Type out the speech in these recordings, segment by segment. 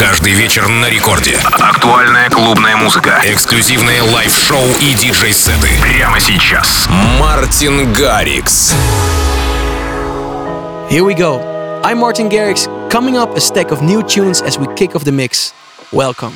Каждый вечер на рекорде. Актуальная клубная музыка. Эксклюзивные лайв-шоу и диджей-сеты. Прямо сейчас. Мартин Гаррикс. Here we go. I'm Martin Garrix. Coming up, a stack of new tunes as we kick off the mix. Welcome.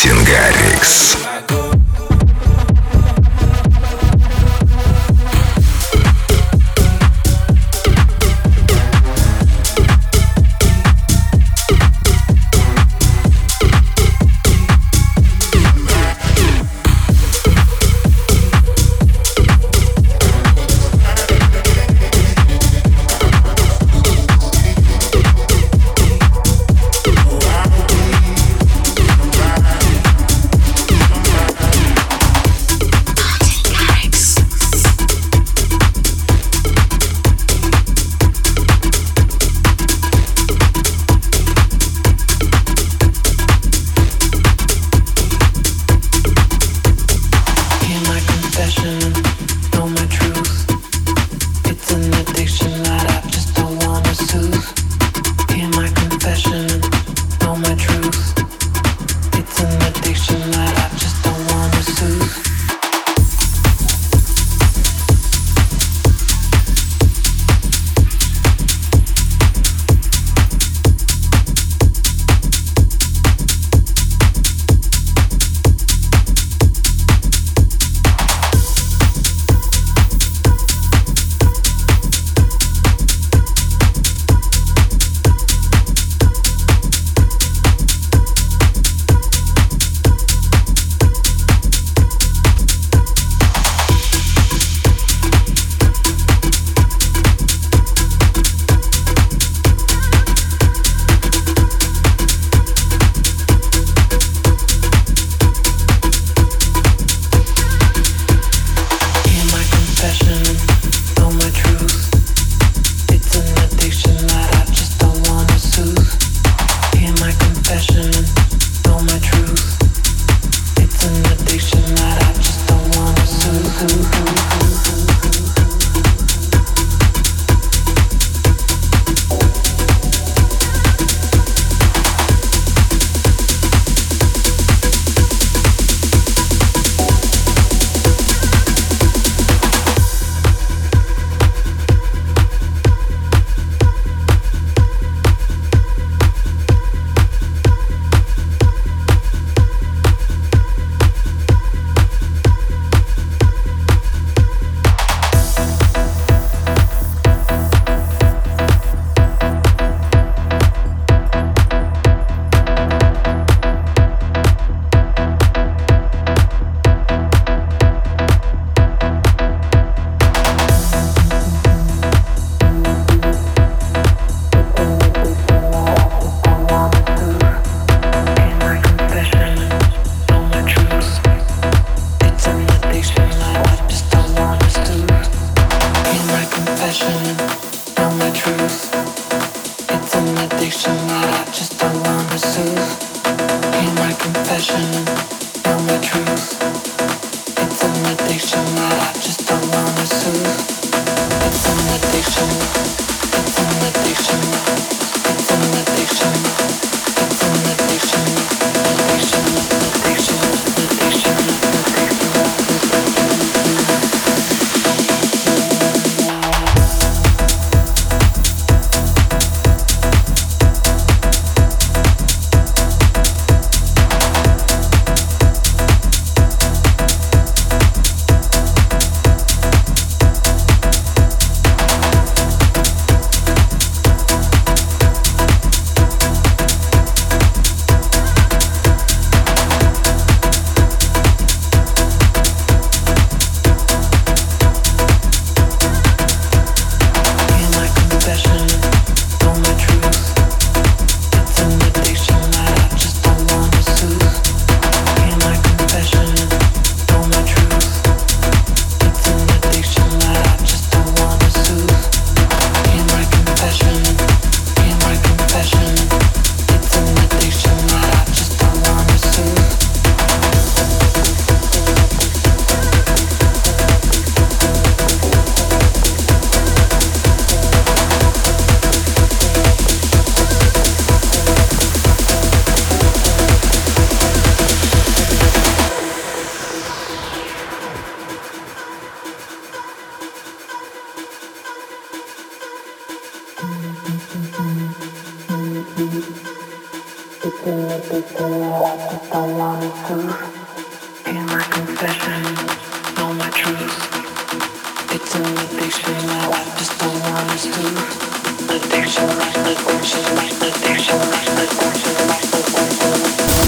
Тингарикс.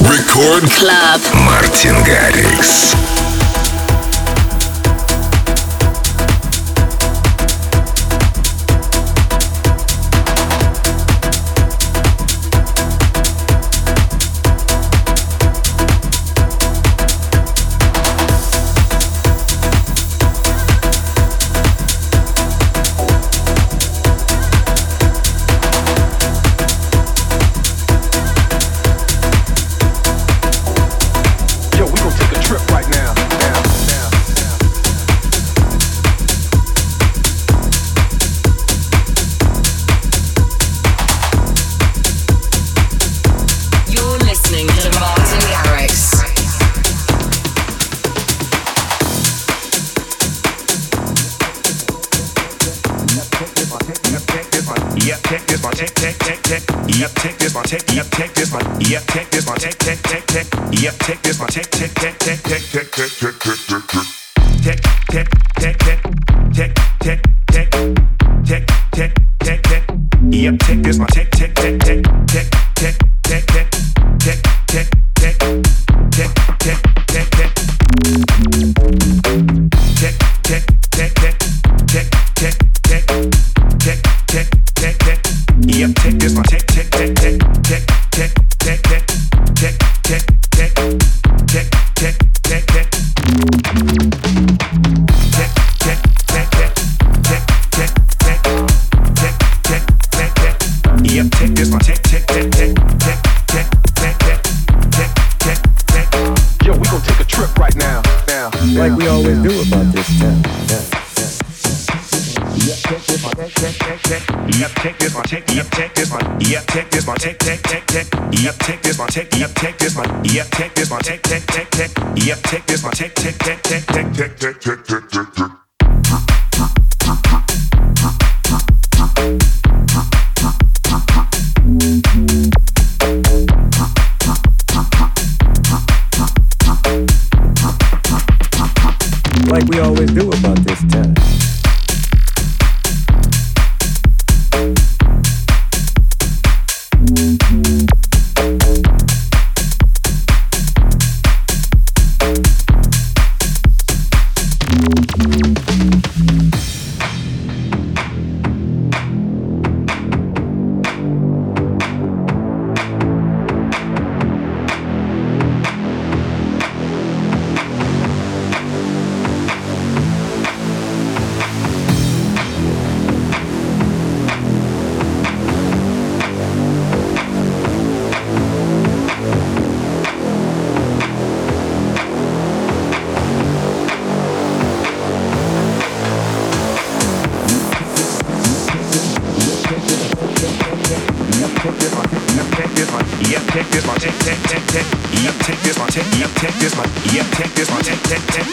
Рекорд Клаб Мартин Гаррикс my tick tick tick tick.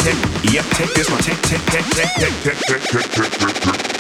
take, yep, take this one, take, take, take, take, take, take, take, take, take, take, take.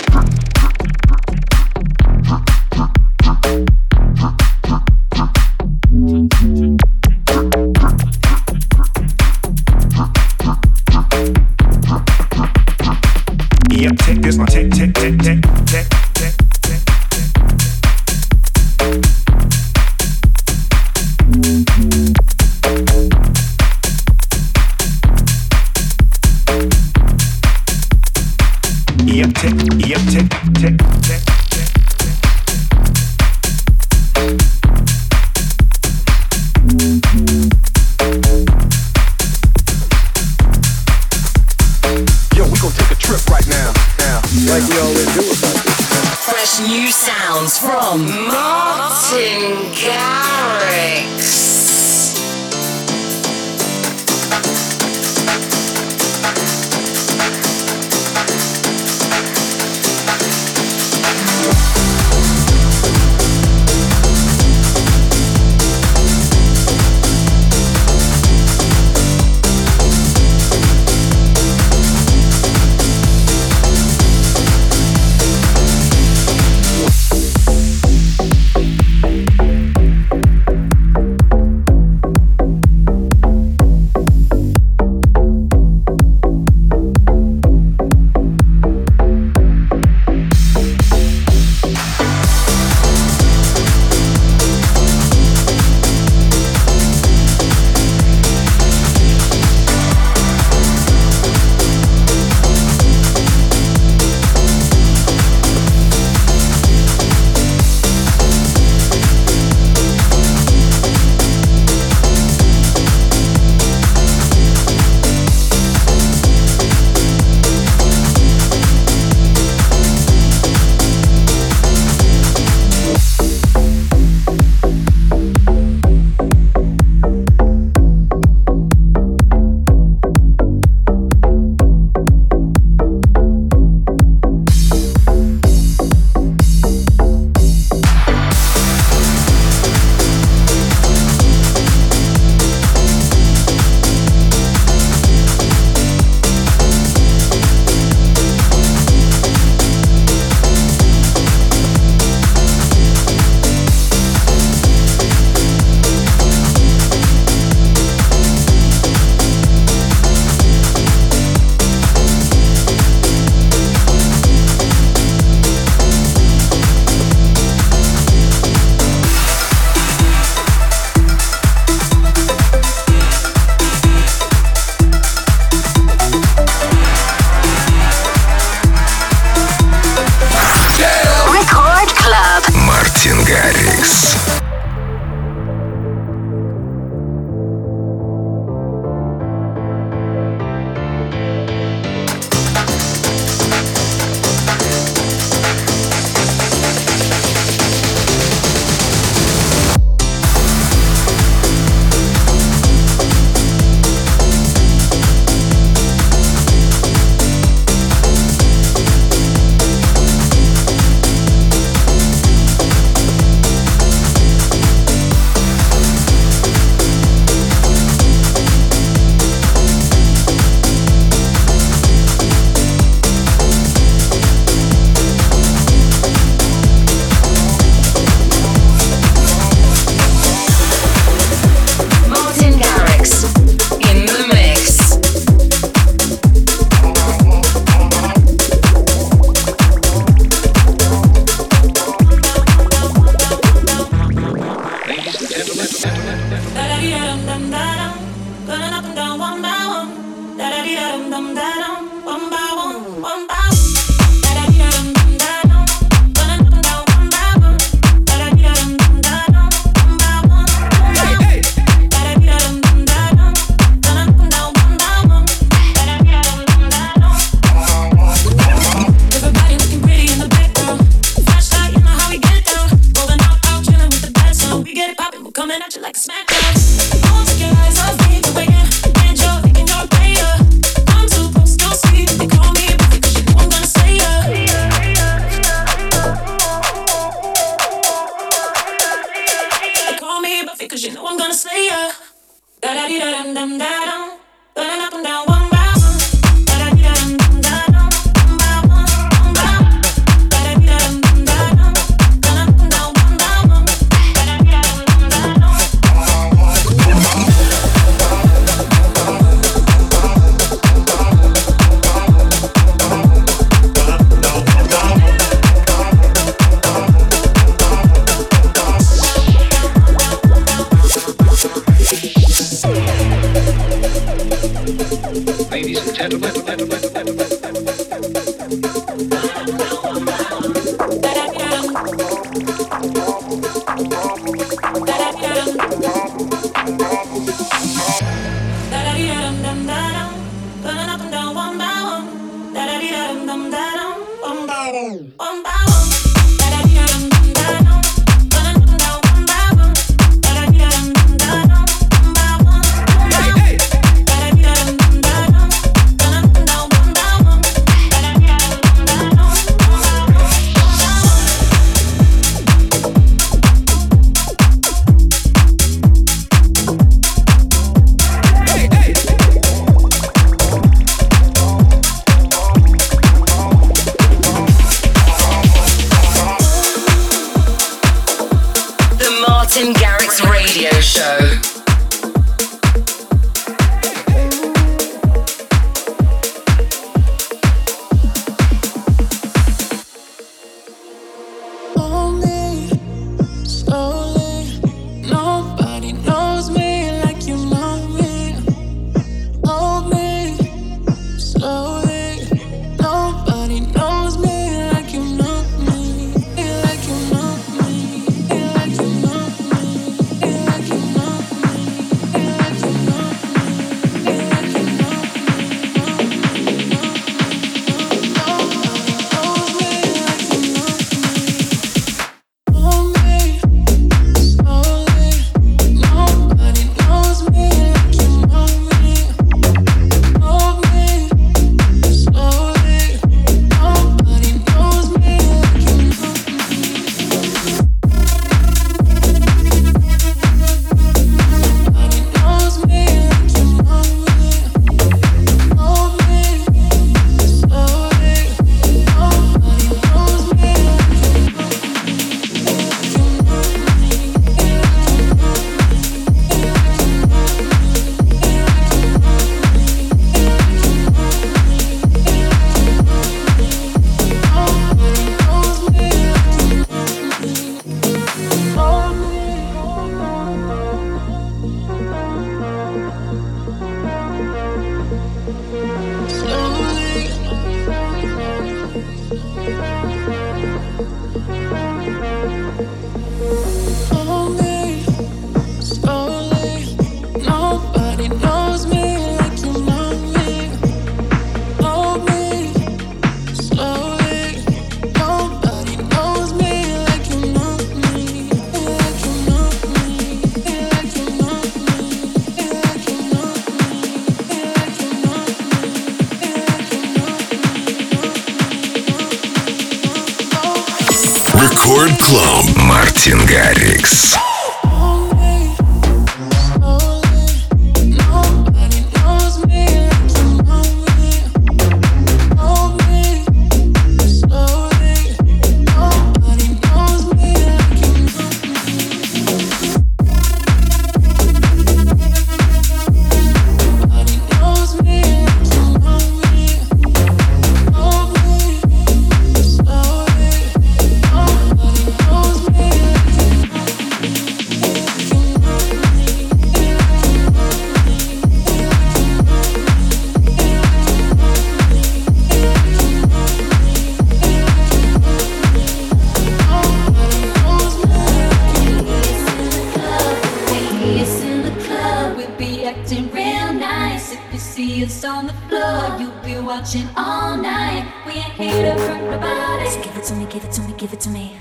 Watching all night. We ain't here to hurt nobody. So give it to me, give it to me, give it to me.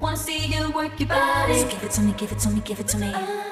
Wanna see you work your body. So give it to me, give it to me, give it to me. Uh.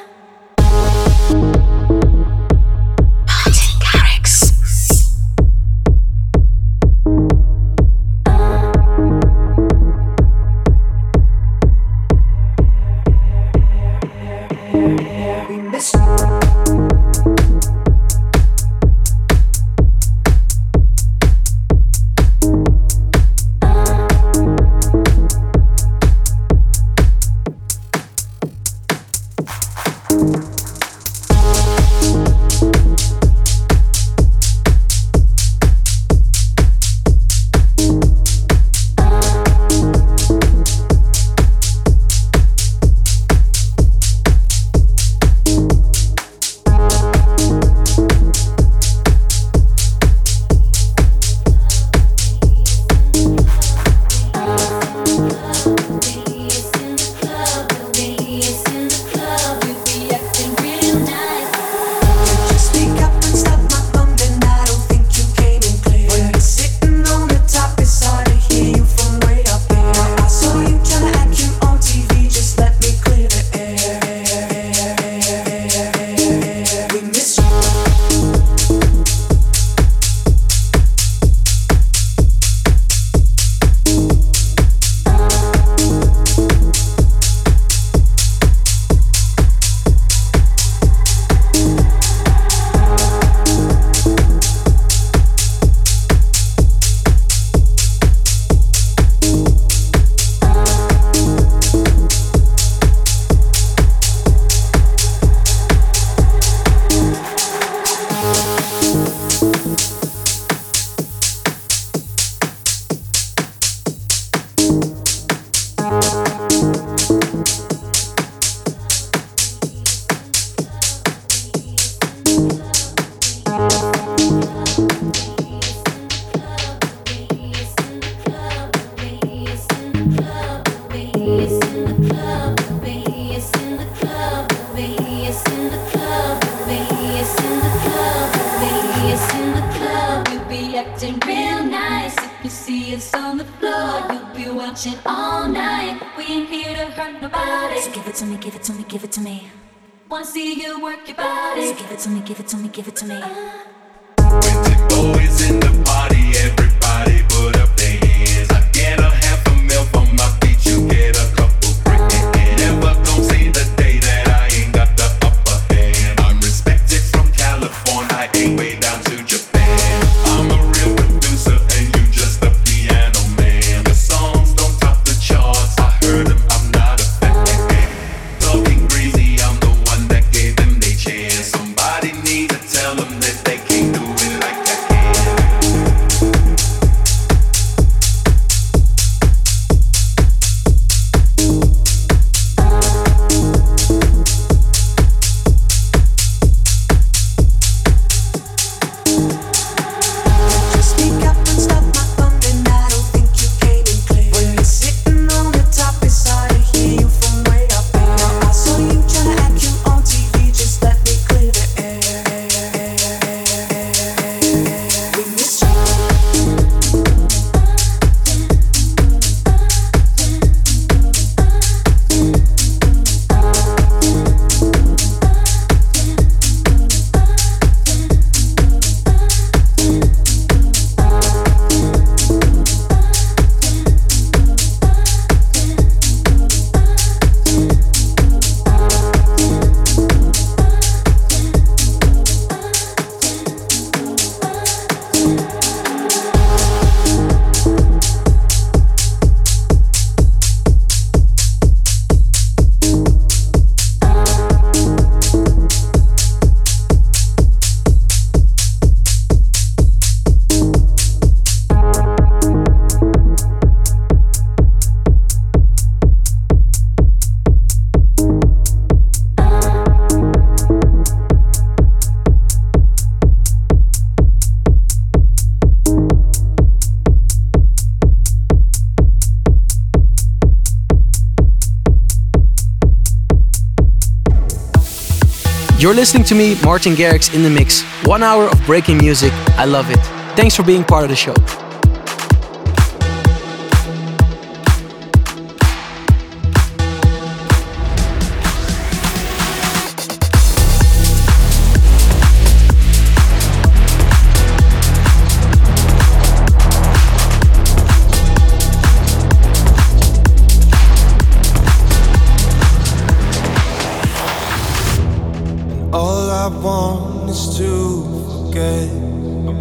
You're listening to me, Martin Garrix, in the mix. One hour of breaking music. I love it. Thanks for being part of the show.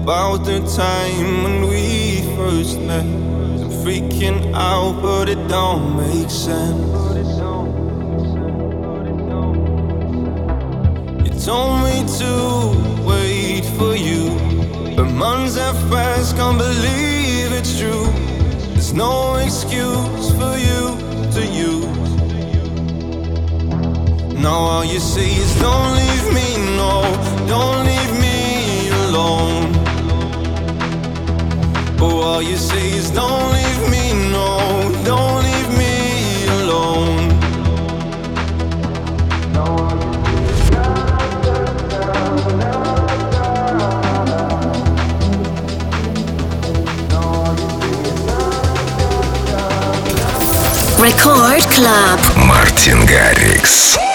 About the time when we first met. I'm freaking out, but it don't make sense. You told me to wait for you, but months have passed, can't believe it's true. There's no excuse for you Now all you say is don't leave me, no, don't leave me alone. Oh, all you say is don't leave me, no, don't leave me alone. Record Club. Мартин Гаррикс.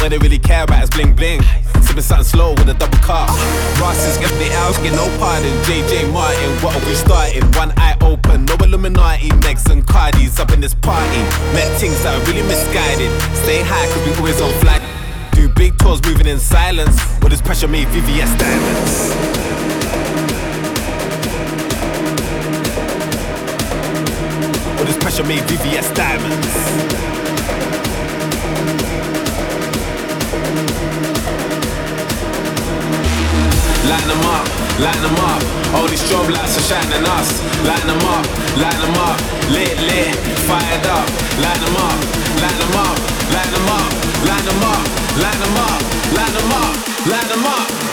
What they really care about is bling bling. Sipping something slow with a double cup. Ross is the out, get no pardon. JJ Martin, what are we starting? One eye open, no Illuminati. Megs and Cardis up in this party. Met things that are really misguided. Stay high, cause we always on flight. Do big tours moving in silence. With this pressure made VVS diamonds. With this pressure made VVS diamonds. Line them up, line them up. All these strobe lights are shining us. Line them up, line them up. Lit, lit, fired up. Line them up, line them up, line them up, line them up, line them up, line them up, line them up.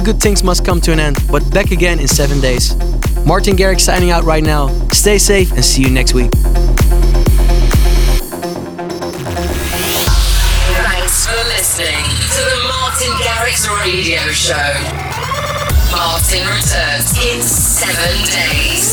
All good things must come to an end, but back again in seven days. Martin Garrix signing out right now. Stay safe and see you next week. Thanks for listening to the Martin Garrix Radio Show. Martin returns in seven days.